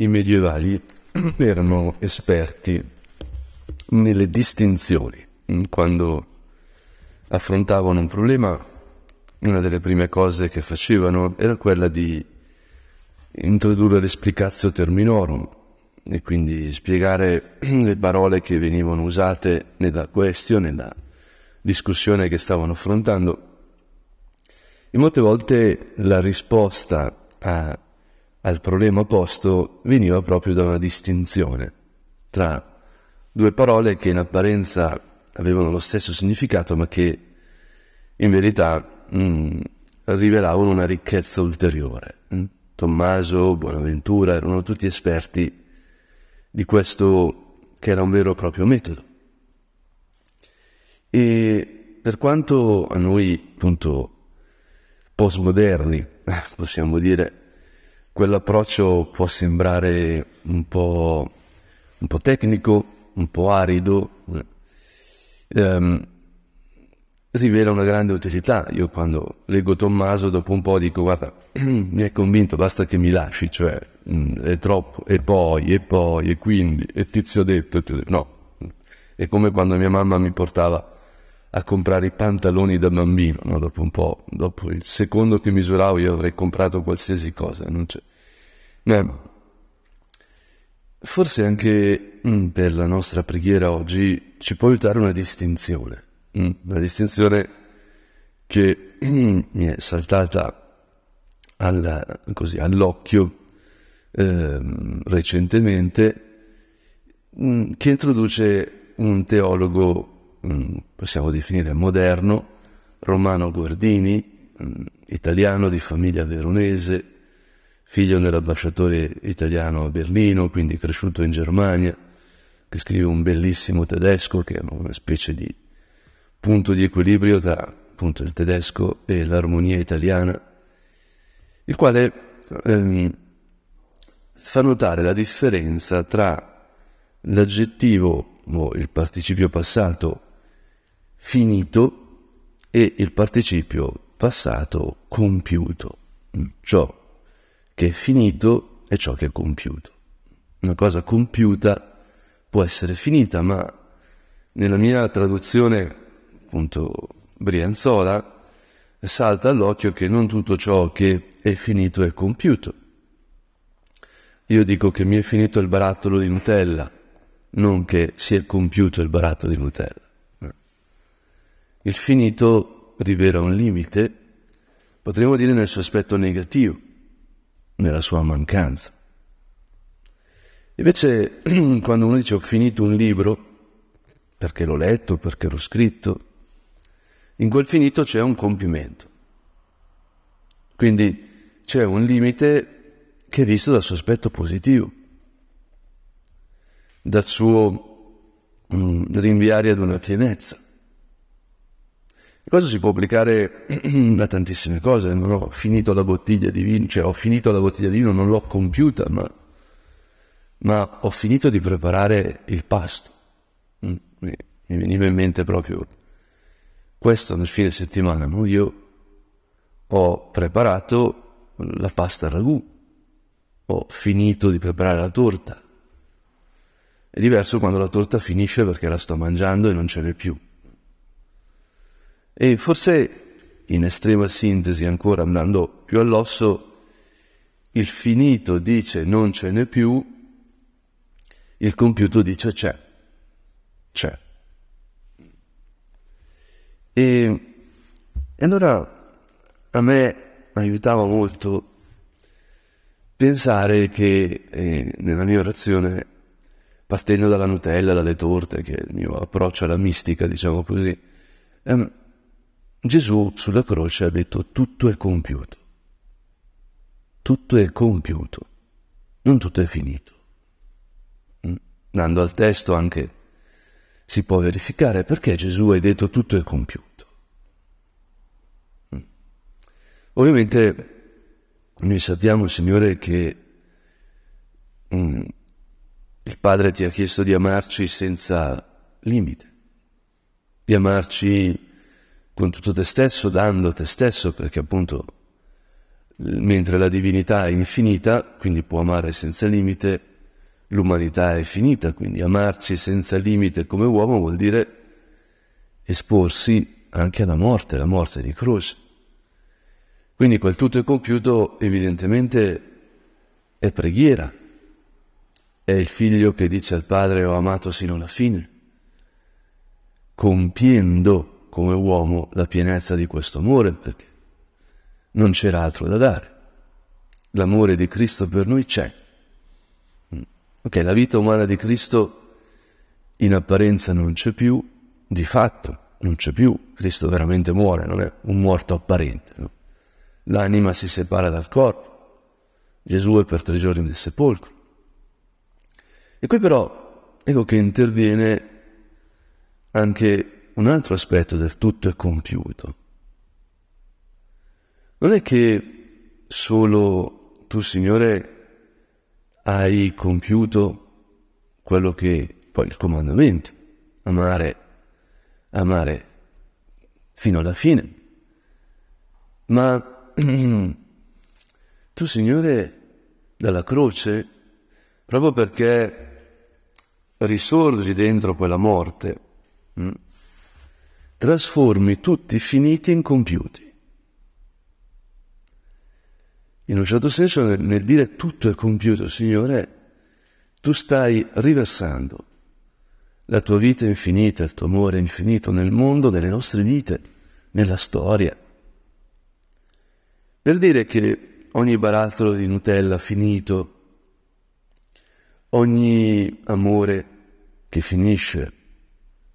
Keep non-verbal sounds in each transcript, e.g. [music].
i medievali [clears throat] erano esperti nelle distinzioni. Quando affrontavano un problema, una delle prime cose che facevano era quella di introdurre l'esplicazio terminorum e quindi spiegare [clears throat] le parole che venivano usate nella question, nella discussione che stavano affrontando. E molte volte la risposta a, al problema posto veniva proprio da una distinzione tra due parole che in apparenza avevano lo stesso significato ma che in verità mm, rivelavano una ricchezza ulteriore. Mh? Tommaso, Bonaventura erano tutti esperti di questo che era un vero e proprio metodo. E per quanto a noi, appunto, postmoderni, possiamo dire, quell'approccio può sembrare un po', un po tecnico, un po' arido, ehm, rivela una grande utilità. Io quando leggo Tommaso dopo un po' dico guarda, [clears throat] mi hai convinto, basta che mi lasci, cioè mm, è troppo, e poi, e poi, e quindi, e tizio detto, e tizio... no. È come quando mia mamma mi portava a comprare i pantaloni da bambino, no? dopo un po', dopo il secondo che misuravo io avrei comprato qualsiasi cosa, non c'è. Eh, forse anche mm, per la nostra preghiera oggi ci può aiutare una distinzione, mm, una distinzione che mm, mi è saltata alla, così, all'occhio eh, recentemente, che introduce un teologo, mm, possiamo definire moderno, Romano Guardini, mm, italiano di famiglia veronese, figlio dell'ambasciatore italiano a Berlino, quindi cresciuto in Germania, che scrive un bellissimo tedesco che è una specie di punto di equilibrio tra appunto il tedesco e l'armonia italiana, il quale ehm, fa notare la differenza tra l'aggettivo o il participio passato finito e il participio passato compiuto, ciò che è finito è ciò che è compiuto. Una cosa compiuta può essere finita, ma nella mia traduzione, appunto, Brianzola, salta all'occhio che non tutto ciò che è finito è compiuto. Io dico che mi è finito il barattolo di Nutella, non che si è compiuto il barattolo di Nutella. Il finito rivela un limite, potremmo dire nel suo aspetto negativo nella sua mancanza. Invece, [clears throat] quando uno dice ho finito un libro, perché l'ho letto, perché l'ho scritto, in quel finito c'è un compimento. Quindi c'è un limite che è visto dal suo aspetto positivo, dal suo mm, rinviare ad una pienezza. Questo si può applicare [clears throat] a tantissime cose, non ho finito la bottiglia di vino, cioè ho finito la bottiglia di vino, non l'ho compiuta, ma, ma ho finito di preparare il pasto. Mm, mi, mi veniva in mente proprio questo nel fine settimana, no? io ho preparato la pasta ragù, ho finito di preparare la torta. È diverso quando la torta finisce perché la sto mangiando e non ce n'è più. E forse, in estrema sintesi, ancora andando più all'osso, il finito dice non ce n'è più, il compiuto dice c'è, c'è. E, e allora a me aiutava molto pensare che eh, nella mia orazione, partendo dalla Nutella, dalle torte, che è il mio approccio alla mistica, diciamo così, ehm, Gesù sulla croce ha detto tutto è compiuto. Tutto è compiuto, non tutto è finito. Mm? Andando al testo anche si può verificare perché Gesù ha detto tutto è compiuto. Mm? Ovviamente noi sappiamo, Signore, che mm, il Padre ti ha chiesto di amarci senza limite, di amarci con tutto te stesso, dando te stesso, perché appunto mentre la divinità è infinita, quindi può amare senza limite, l'umanità è finita, quindi amarci senza limite come uomo vuol dire esporsi anche alla morte, la morte di croce. Quindi quel tutto è compiuto evidentemente è preghiera, è il figlio che dice al padre ho amato sino alla fine, compiendo come uomo la pienezza di questo amore, perché non c'era altro da dare. L'amore di Cristo per noi c'è. Mm. Ok, la vita umana di Cristo in apparenza non c'è più, di fatto non c'è più, Cristo veramente muore, non è un morto apparente. No? L'anima si separa dal corpo, Gesù è per tre giorni nel sepolcro. E qui però ecco che interviene anche un altro aspetto del tutto è compiuto. Non è che solo tu, Signore, hai compiuto quello che poi il comandamento, amare, amare fino alla fine, ma [clears throat] tu, Signore, dalla croce, proprio perché risorgi dentro quella morte, mh, hm, trasformi tutti finiti in compiuti. In un certo senso, nel, nel dire tutto è compiuto, Signore, tu stai riversando la tua vita infinita, il tuo amore infinito nel mondo, nelle nostre vite, nella storia. Per dire che ogni barattolo di Nutella finito, ogni amore che finisce,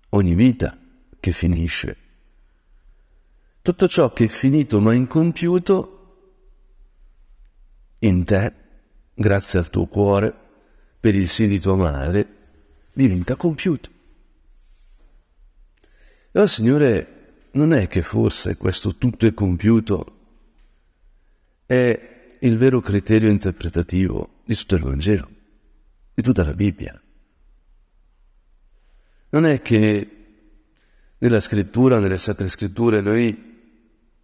ogni vita che finisce, tutto ciò che è finito ma incompiuto in te, grazie al tuo cuore, per il sì di tua madre, diventa compiuto. Allora, Signore, non è che forse questo tutto è compiuto è il vero criterio interpretativo di tutto il Vangelo, di tutta la Bibbia. Non è che nella scrittura, nelle sacre scritture, noi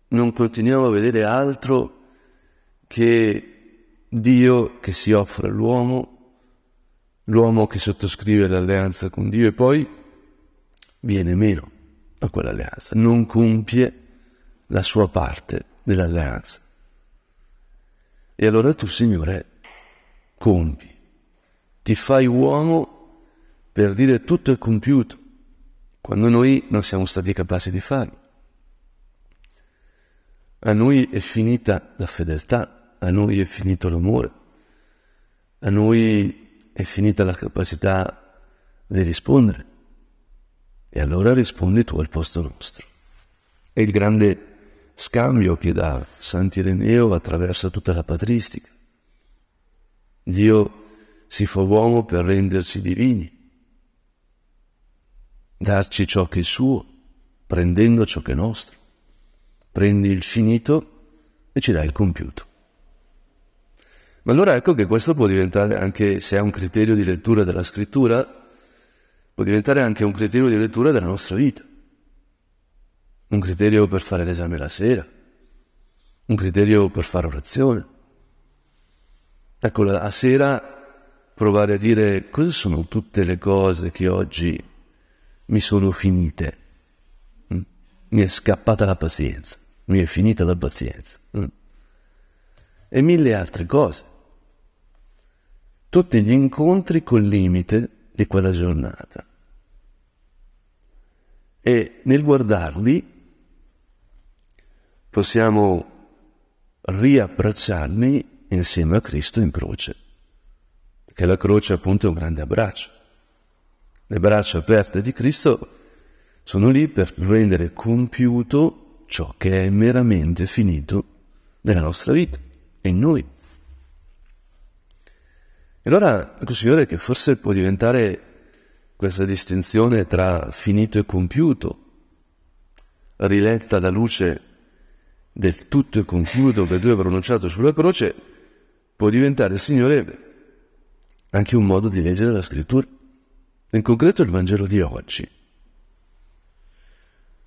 non continuiamo a vedere altro che Dio che si offre all'uomo, l'uomo che sottoscrive l'alleanza con Dio e poi viene meno a quell'alleanza, non compie la sua parte dell'alleanza. E allora tu, Signore, compi, ti fai uomo per dire tutto è compiuto, quando noi non siamo stati capaci di farlo. A noi è finita la fedeltà, a noi è finito l'amore, a noi è finita la capacità di rispondere. E allora rispondi tu al posto nostro. È il grande scambio che dà Sant'Ireneo attraverso tutta la patristica. Dio si fa uomo per renderci divini, darci ciò che è suo, prendendo ciò che è nostro. Prendi il finito e ci dai il compiuto. Ma allora ecco che questo può diventare, anche se è un criterio di lettura della scrittura, può diventare anche un criterio di lettura della nostra vita. Un criterio per fare l'esame la sera, un criterio per fare orazione. Ecco, la sera provare a dire cosa sono tutte le cose che oggi mi sono finite. Mm? Mi è scappata la pazienza, mi è finita la pazienza. Mm? E mille altre cose tutti gli incontri col limite di quella giornata. E nel guardarli possiamo riabbracciarli insieme a Cristo in croce, perché la croce appunto è un grande abbraccio. Le braccia aperte di Cristo sono lì per rendere compiuto ciò che è meramente finito nella nostra vita e in noi. E allora consigliere che forse può diventare questa distinzione tra finito e compiuto, riletta alla luce del tutto e compiuto che Dio ha pronunciato sulla croce, può diventare, Signore, anche un modo di leggere la scrittura. In concreto il Vangelo di oggi.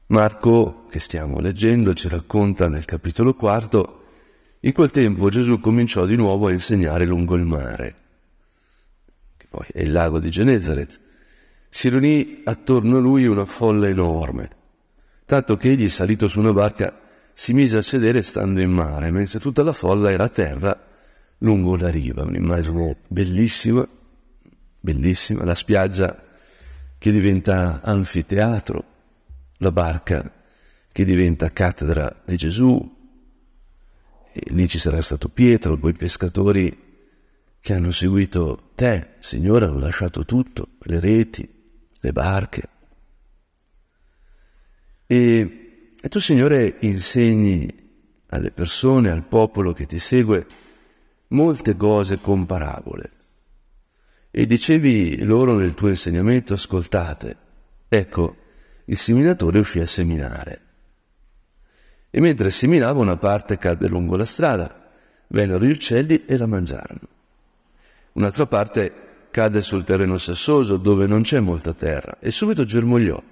Marco, che stiamo leggendo, ci racconta nel capitolo quarto In quel tempo Gesù cominciò di nuovo a insegnare lungo il mare, che poi è il lago di Genezaret. Si riunì attorno a lui una folla enorme, tanto che egli, salito su una barca, si mise a sedere stando in mare, mentre tutta la folla era a terra lungo la riva. Un'immagine bellissima, bellissima, la spiaggia che diventa anfiteatro, la barca che diventa cattedra di Gesù, e lì ci sarà stato Pietro, quei pescatori che hanno seguito te, Signore, hanno lasciato tutto, le reti, le barche. E, e tu, Signore, insegni alle persone, al popolo che ti segue, molte cose con parabole. E dicevi loro nel tuo insegnamento, ascoltate, ecco, il seminatore uscì a seminare. E mentre seminava una parte cadde lungo la strada, vennero gli uccelli e la mangiarono. Un'altra parte cadde sul terreno sassoso dove non c'è molta terra e subito germogliò,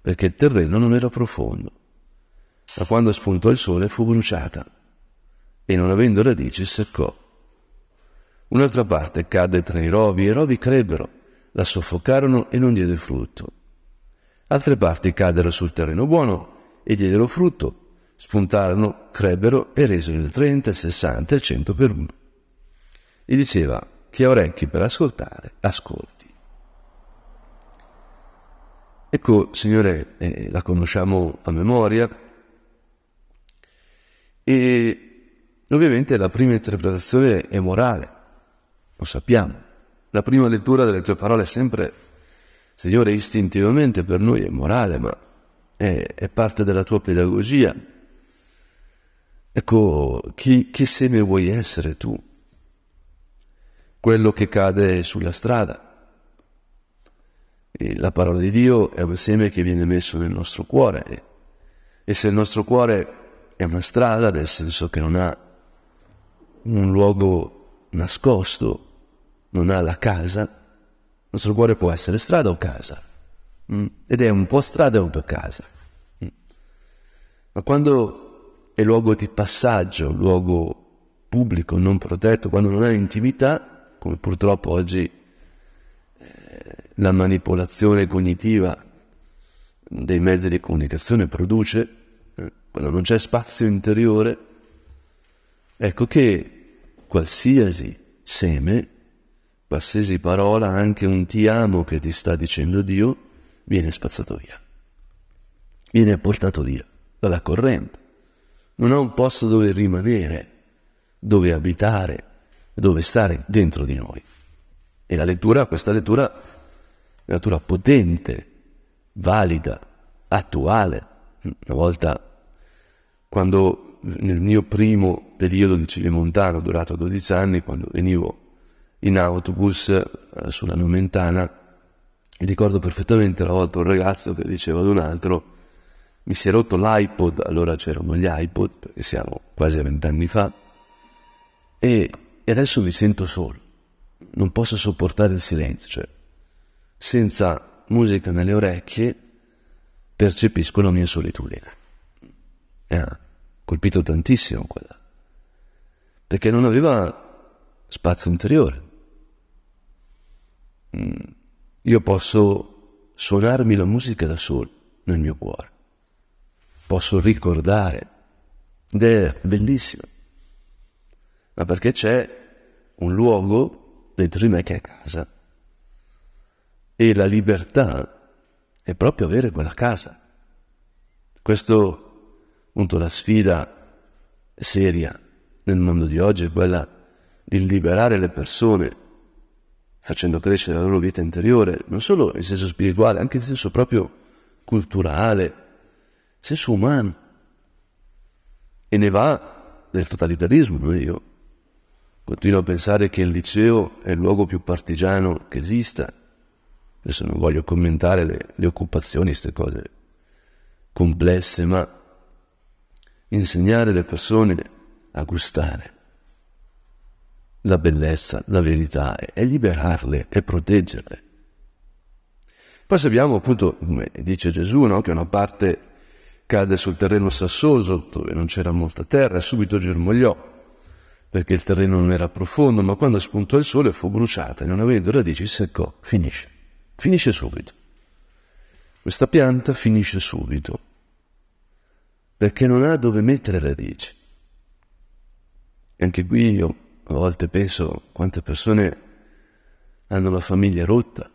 perché il terreno non era profondo. Ma quando spuntò il sole fu bruciata e non avendo radici seccò. Un'altra parte cadde tra i rovi e i rovi crebbero, la soffocarono e non diede frutto. Altre parti caddero sul terreno buono e diedero frutto, spuntarono, crebbero e resero il 30, il 60 e il 100 per uno. E diceva, chi ha orecchi per ascoltare, ascolti. Ecco, Signore, eh, la conosciamo a memoria e ovviamente la prima interpretazione è morale, lo sappiamo. La prima lettura delle tue parole è sempre, Signore, istintivamente per noi è morale, ma è, è parte della tua pedagogia. Ecco, chi, chi seme vuoi essere tu? Quello che cade sulla strada. E la parola di Dio è un seme che viene messo nel nostro cuore. E se il nostro cuore è una strada, nel senso che non ha un luogo nascosto, non ha la casa, il nostro cuore può essere strada o casa. Mm? Ed è un po' strada e un po' casa. Mm? Ma quando è luogo di passaggio, luogo pubblico, non protetto, quando non ha intimità, come purtroppo oggi eh, la manipolazione cognitiva dei mezzi di comunicazione produce, eh, quando non c'è spazio interiore, ecco che qualsiasi seme qualsiasi parola, anche un ti amo che ti sta dicendo Dio, viene spazzato via, viene portato via dalla corrente. Non ha un posto dove rimanere, dove abitare, dove stare dentro di noi. E la lettura, questa lettura, è una lettura potente, valida, attuale. Una volta, quando nel mio primo periodo di Cilemontano, durato 12 anni, quando venivo in autobus eh, sulla Nomentana. Mi ricordo perfettamente una volta un ragazzo che diceva ad un altro mi si è rotto l'iPod, allora c'erano gli iPod, perché siamo quasi a vent'anni fa, e, e, adesso mi sento solo, non posso sopportare il silenzio, cioè senza musica nelle orecchie percepisco la mia solitudine. E ha colpito tantissimo quella, perché non aveva spazio interiore. Mm. io posso suonarmi la musica da solo nel mio cuore, posso ricordare, ed è bellissimo, ma perché c'è un luogo dentro di me che è casa e la libertà è proprio avere quella casa. Questo, appunto, la sfida seria nel mondo di oggi è quella di liberare le persone facendo crescere la loro vita interiore, non solo in senso spirituale, anche in senso proprio culturale, senso umano. E ne va del totalitarismo, io continuo a pensare che il liceo è il luogo più partigiano che esista. Adesso non voglio commentare le, le occupazioni, queste cose complesse, ma insegnare le persone a gustare la bellezza, la verità, è liberarle e proteggerle. Poi sappiamo appunto, come dice Gesù, no, che una parte cade sul terreno sassoso dove non c'era molta terra e subito germogliò. perché il terreno non era profondo, ma quando spuntò il sole fu bruciata e non avendo radici seccò, finisce, finisce subito. Questa pianta finisce subito, perché non ha dove mettere radici. E anche qui io a volte penso quante persone hanno la famiglia rotta,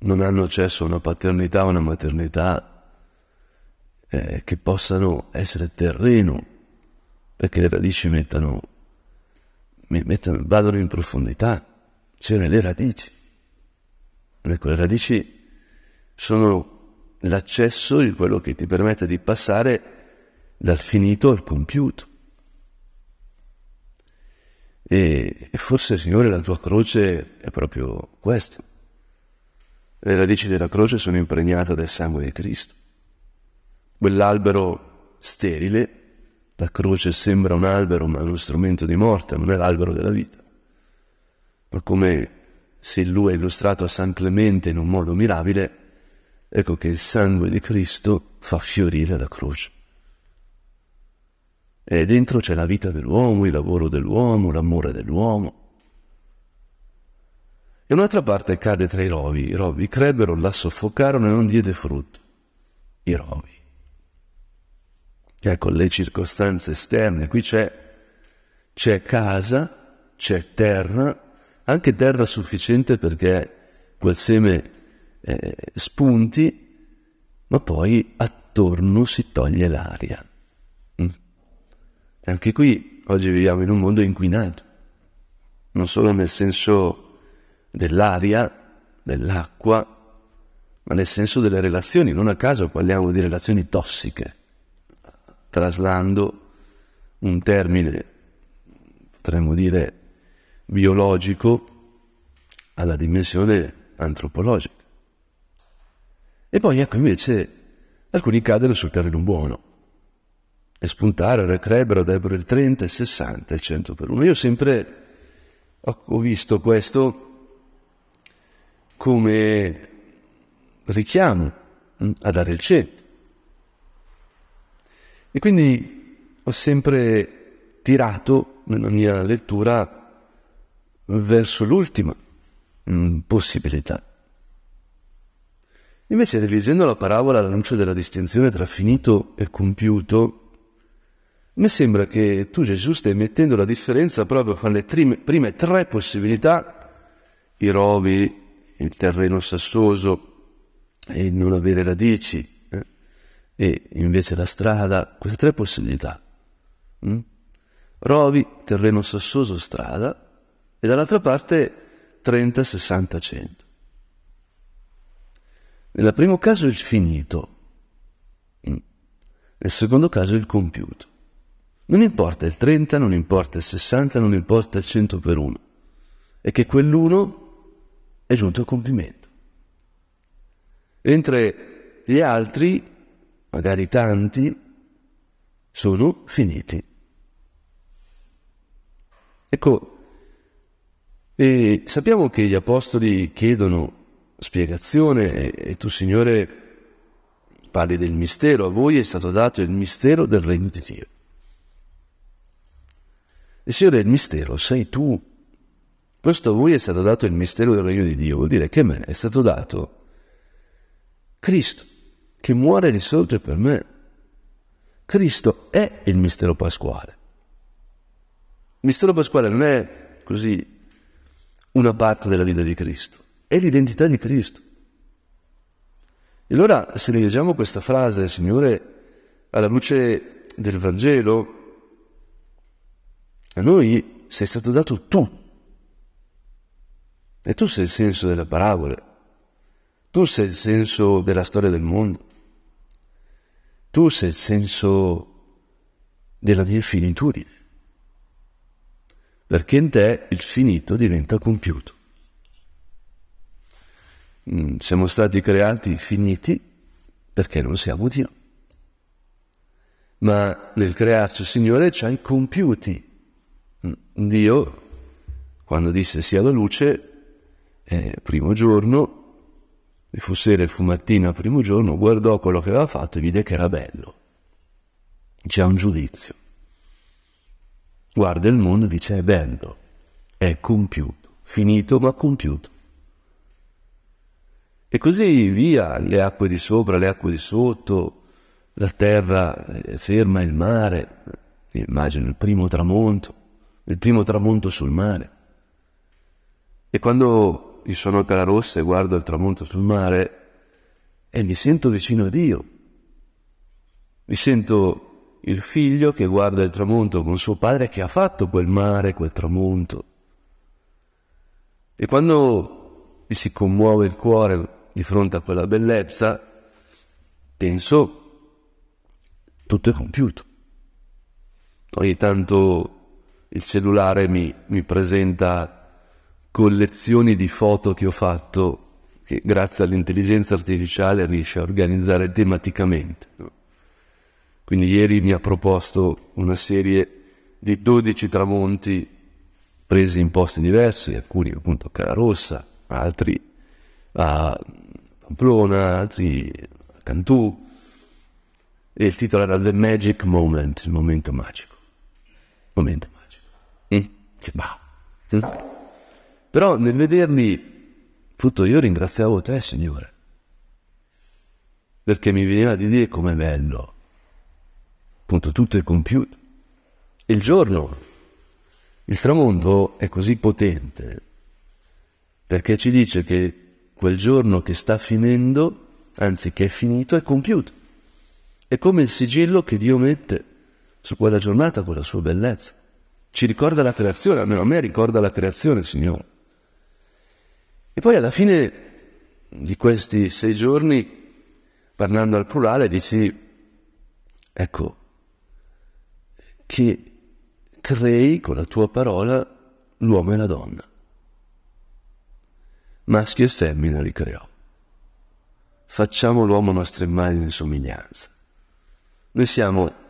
non hanno accesso a una paternità o una maternità eh, che possano essere terreno perché le radici mettano, mettano, vadano in profondità, cioè nelle radici. Ecco, le radici sono l'accesso di quello che ti permette di passare dal finito al compiuto. E, forse, Signore, la tua croce è proprio questo. Le radici della croce sono impregnate del sangue di Cristo. Quell'albero sterile, la croce sembra un albero ma è uno strumento di morte, non è l'albero della vita. Ma come se lui è illustrato a San Clemente in un modo mirabile, ecco che il sangue di Cristo fa fiorire la croce. E dentro c'è la vita dell'uomo, il lavoro dell'uomo, l'amore dell'uomo. E un'altra parte cade tra i rovi. I rovi crebbero, la soffocarono e non diede frutto. I rovi. Ecco le circostanze esterne. Qui c'è, c'è casa, c'è terra, anche terra sufficiente perché quel seme eh, spunti, ma poi attorno si toglie l'aria. Anche qui oggi viviamo in un mondo inquinato, non solo nel senso dell'aria, dell'acqua, ma nel senso delle relazioni. Non a caso parliamo di relazioni tossiche, traslando un termine, potremmo dire, biologico alla dimensione antropologica. E poi ecco invece alcuni cadono sul terreno buono e spuntare, recrebbero, debbero il 30, il 60, il 100 per uno. Io sempre ho visto questo come richiamo mm, a dare il 100. E quindi ho sempre tirato nella mia lettura verso l'ultima mm, possibilità. Invece, rileggendo la parabola alla luce della distinzione tra finito e compiuto, mi sembra che tu Gesù stai mettendo la differenza proprio fra le prime, prime tre possibilità, i rovi, il terreno sassoso e il non avere radici, eh? e invece la strada, queste tre possibilità. Mm? Rovi, terreno sassoso, strada, e dall'altra parte 30, 60, 100. Nel primo caso il finito, mm? nel secondo caso il compiuto. Non importa il 30, non importa il 60, non importa il 100 per uno. È che quell'uno è giunto a compimento. Mentre gli altri, magari tanti, sono finiti. Ecco, e sappiamo che gli apostoli chiedono spiegazione e, e tu, Signore, parli del mistero. A voi è stato dato il mistero del regno di Dio. Il Signore del mistero sei tu. Questo a voi è stato dato il mistero del regno di Dio, vuol dire che a me è stato dato Cristo, che muore e risorge per me. Cristo è il mistero pasquale. Il mistero pasquale non è così una parte della vita di Cristo, è l'identità di Cristo. E allora se leggiamo questa frase, Signore, alla luce del Vangelo, a noi sei stato dato tu. E tu sei il senso delle parabole. Tu sei il senso della storia del mondo. Tu sei il senso della mia finitudine. Perché in te il finito diventa compiuto. Mm, siamo stati creati finiti perché non siamo Dio. Ma nel crearci, Signore, ci hai compiuti Dio, quando disse sia la luce, eh, primo giorno, e fu sera e fu mattina, primo giorno, guardò quello che aveva fatto e vide che era bello. C'è un giudizio. guarda il mondo e dice è bello, è compiuto, finito ma compiuto. E così via, le acque di sopra, le acque di sotto, la terra ferma, il mare, immagino il primo tramonto, il primo tramonto sul mare. E quando io sono a Calarossa e guardo il tramonto sul mare, e mi sento vicino a Dio. Mi sento il figlio che guarda il tramonto con suo padre che ha fatto quel mare, quel tramonto. E quando mi si commuove il cuore di fronte a quella bellezza, penso, tutto è compiuto. Ogni tanto il cellulare mi, mi presenta collezioni di foto che ho fatto che grazie all'intelligenza artificiale riesce a organizzare tematicamente. Quindi ieri mi ha proposto una serie di 12 tramonti presi in posti diversi, alcuni appunto a Calarossa, altri a Pamplona, altri a Cantù, e il titolo era The Magic Moment, il momento magico. Momento magico. Che bah. Mm? Però nel vederli, appunto, io ringraziavo te, Signore, perché mi veniva di dire com'è bello. Appunto, tutto è compiuto. Il giorno, il tramonto è così potente, perché ci dice che quel giorno che sta finendo, anzi che è finito, è compiuto. È come il sigillo che Dio mette su quella giornata con la sua bellezza. Ci ricorda la creazione, almeno a me ricorda la creazione, Signore. E poi alla fine di questi sei giorni, parlando al plurale, dici, ecco, che crei con la tua parola l'uomo e la donna maschio e femmina li creò. Facciamo l'uomo a nostra immagine e somiglianza. Noi siamo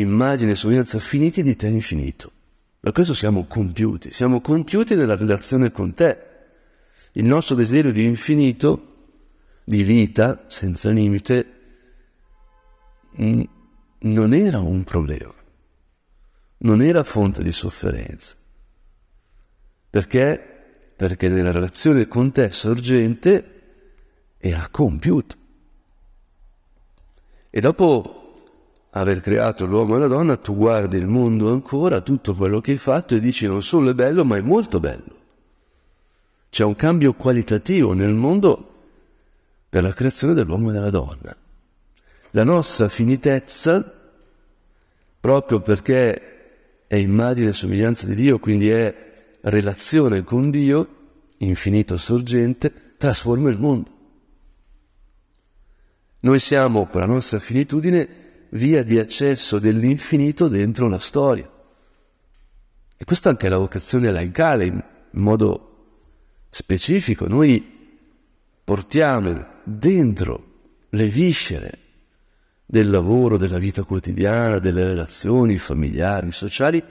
immagine e somiglianza finiti di te infinito. Per questo siamo compiuti, siamo compiuti nella relazione con te. Il nostro desiderio di infinito, di vita senza limite, mm, non era un problema, non era fonte di sofferenza. Perché perché nella relazione con te sorgente era compiuto. E dopo aver creato l'uomo e la donna, tu guardi il mondo ancora, tutto quello che hai fatto e dici non solo è bello, ma è molto bello. C'è un cambio qualitativo nel mondo per la creazione dell'uomo e della donna. La nostra finitezza, proprio perché è immagine e somiglianza di Dio, quindi è relazione con Dio, infinito sorgente, trasforma il mondo. Noi siamo, con la nostra finitudine, via di accesso dell'infinito dentro la storia. E questa anche è la vocazione laicale, in modo specifico. Noi portiamo dentro le viscere del lavoro, della vita quotidiana, delle relazioni familiari, sociali,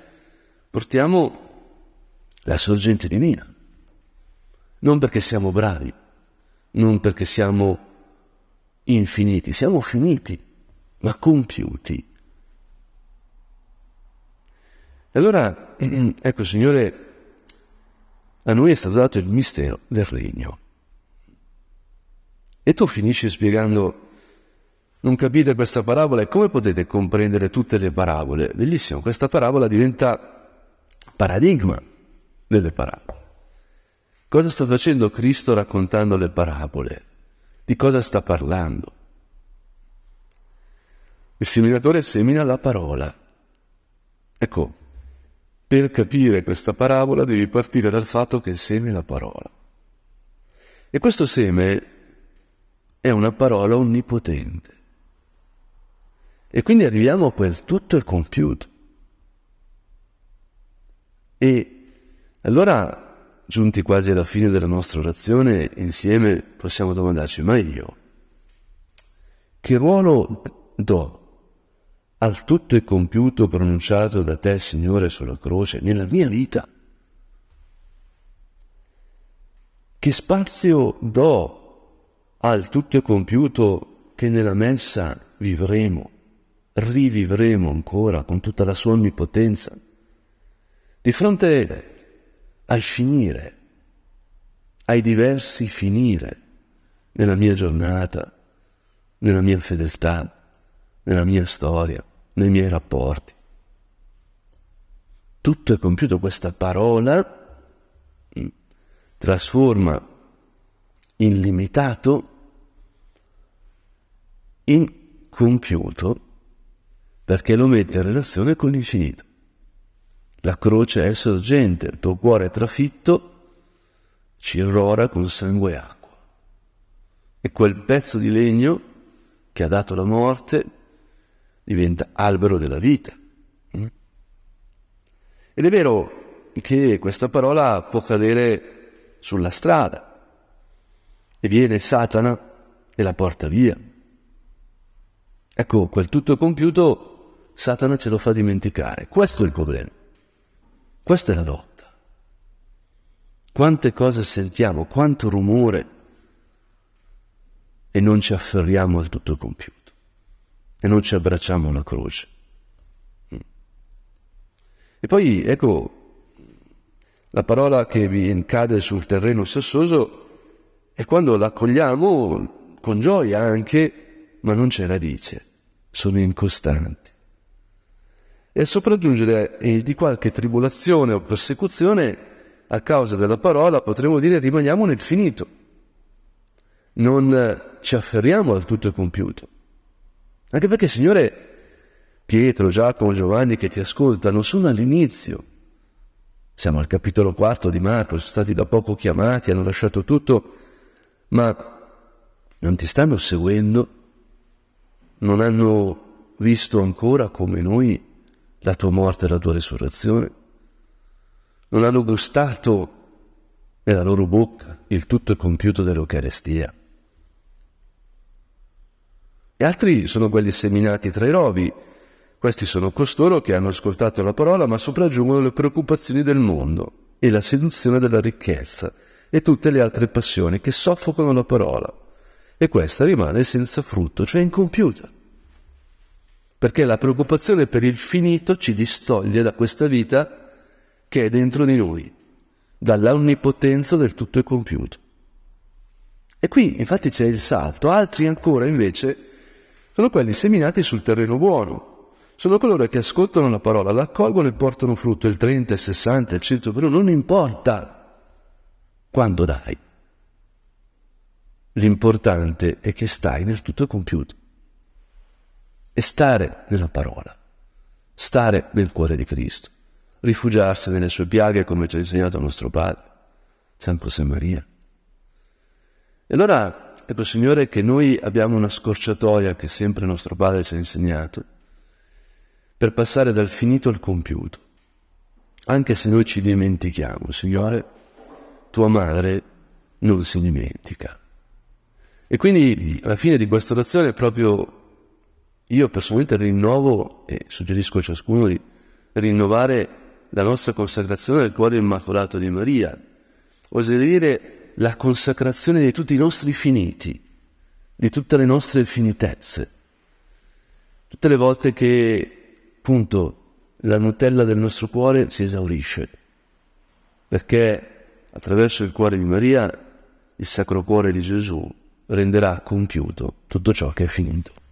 portiamo la sorgente divina. Non perché siamo bravi, non perché siamo infiniti, siamo finiti, ma compiuti. E allora, [clears throat] ecco Signore, a noi è stato dato il mistero del regno. E tu finisci spiegando, non capite questa parabola e come potete comprendere tutte le parabole? Bellissimo, questa parabola diventa paradigma delle parabole. Cosa sta facendo Cristo raccontando le parabole? Di cosa sta parlando? Il seminatore semina la parola. Ecco, per capire questa parabola devi partire dal fatto che il seme è la parola. E questo seme è una parola onnipotente. E quindi arriviamo a quel tutto il compiuto. E allora, giunti quasi alla fine della nostra orazione, insieme possiamo domandarci, ma io che ruolo do al tutto e compiuto pronunciato da te, Signore, sulla croce, nella mia vita? Che spazio do al tutto e compiuto che nella messa vivremo, rivivremo ancora con tutta la sua onnipotenza? di fronte al finire, ai diversi finire nella mia giornata, nella mia fedeltà, nella mia storia, nei miei rapporti. Tutto è compiuto, questa parola mm, trasforma illimitato in compiuto perché lo mette in relazione con l'infinito. La croce è sorgente, il tuo cuore è trafitto, ci irrora con sangue e acqua. E quel pezzo di legno che ha dato la morte diventa albero della vita. Mm? Ed è vero che questa parola può cadere sulla strada e viene Satana e la porta via. Ecco, quel tutto compiuto Satana ce lo fa dimenticare. Questo è il problema. Questa è la lotta. Quante cose sentiamo, quanto rumore e non ci afferriamo al tutto compiuto e non ci abbracciamo alla croce. Mm. E poi, ecco, la parola che vi cade sul terreno sassoso è quando l'accogliamo con gioia anche, ma non c'è radice, sono incostanti e al sopraggiungere di qualche tribolazione o persecuzione a causa della parola potremmo dire rimaniamo nel finito. Non ci afferriamo al tutto compiuto. Anche perché, Signore, Pietro, Giacomo, Giovanni che ti ascoltano sono all'inizio. Siamo al capitolo quarto di Marco, sono stati da poco chiamati, hanno lasciato tutto, ma non ti stanno seguendo, non hanno visto ancora come noi la tua morte e la tua risurrezione. Non hanno gustato nella loro bocca il tutto compiuto dell'Eucarestia. E altri sono quelli seminati tra i rovi. Questi sono costoro che hanno ascoltato la parola ma sopraggiungono le preoccupazioni del mondo e la seduzione della ricchezza e tutte le altre passioni che soffocano la parola. E questa rimane senza frutto, cioè incompiuta perché la preoccupazione per il finito ci distoglie da questa vita che è dentro di noi, dall'onnipotenza del tutto è compiuto. E qui infatti c'è il salto, altri ancora invece sono quelli seminati sul terreno buono, sono coloro che ascoltano la parola, la accolgono e portano frutto il 30, il 60, il 100 per uno, non importa quando dai. L'importante è che stai nel tutto compiuto e stare nella parola, stare nel cuore di Cristo, rifugiarsi nelle sue piaghe come ci ha insegnato nostro Padre, San José Maria. E allora, ecco Signore, che noi abbiamo una scorciatoia che sempre nostro Padre ci ha insegnato, per passare dal finito al compiuto. Anche se noi ci dimentichiamo, Signore, tua madre non si dimentica. E quindi alla fine di questa orazione proprio io personalmente rinnovo e suggerisco a ciascuno di rinnovare la nostra consacrazione al cuore immacolato di Maria, oserei dire la consacrazione di tutti i nostri finiti, di tutte le nostre finitezze. Tutte le volte che, appunto, la Nutella del nostro cuore si esaurisce, perché attraverso il cuore di Maria il Sacro Cuore di Gesù renderà compiuto tutto ciò che è finito.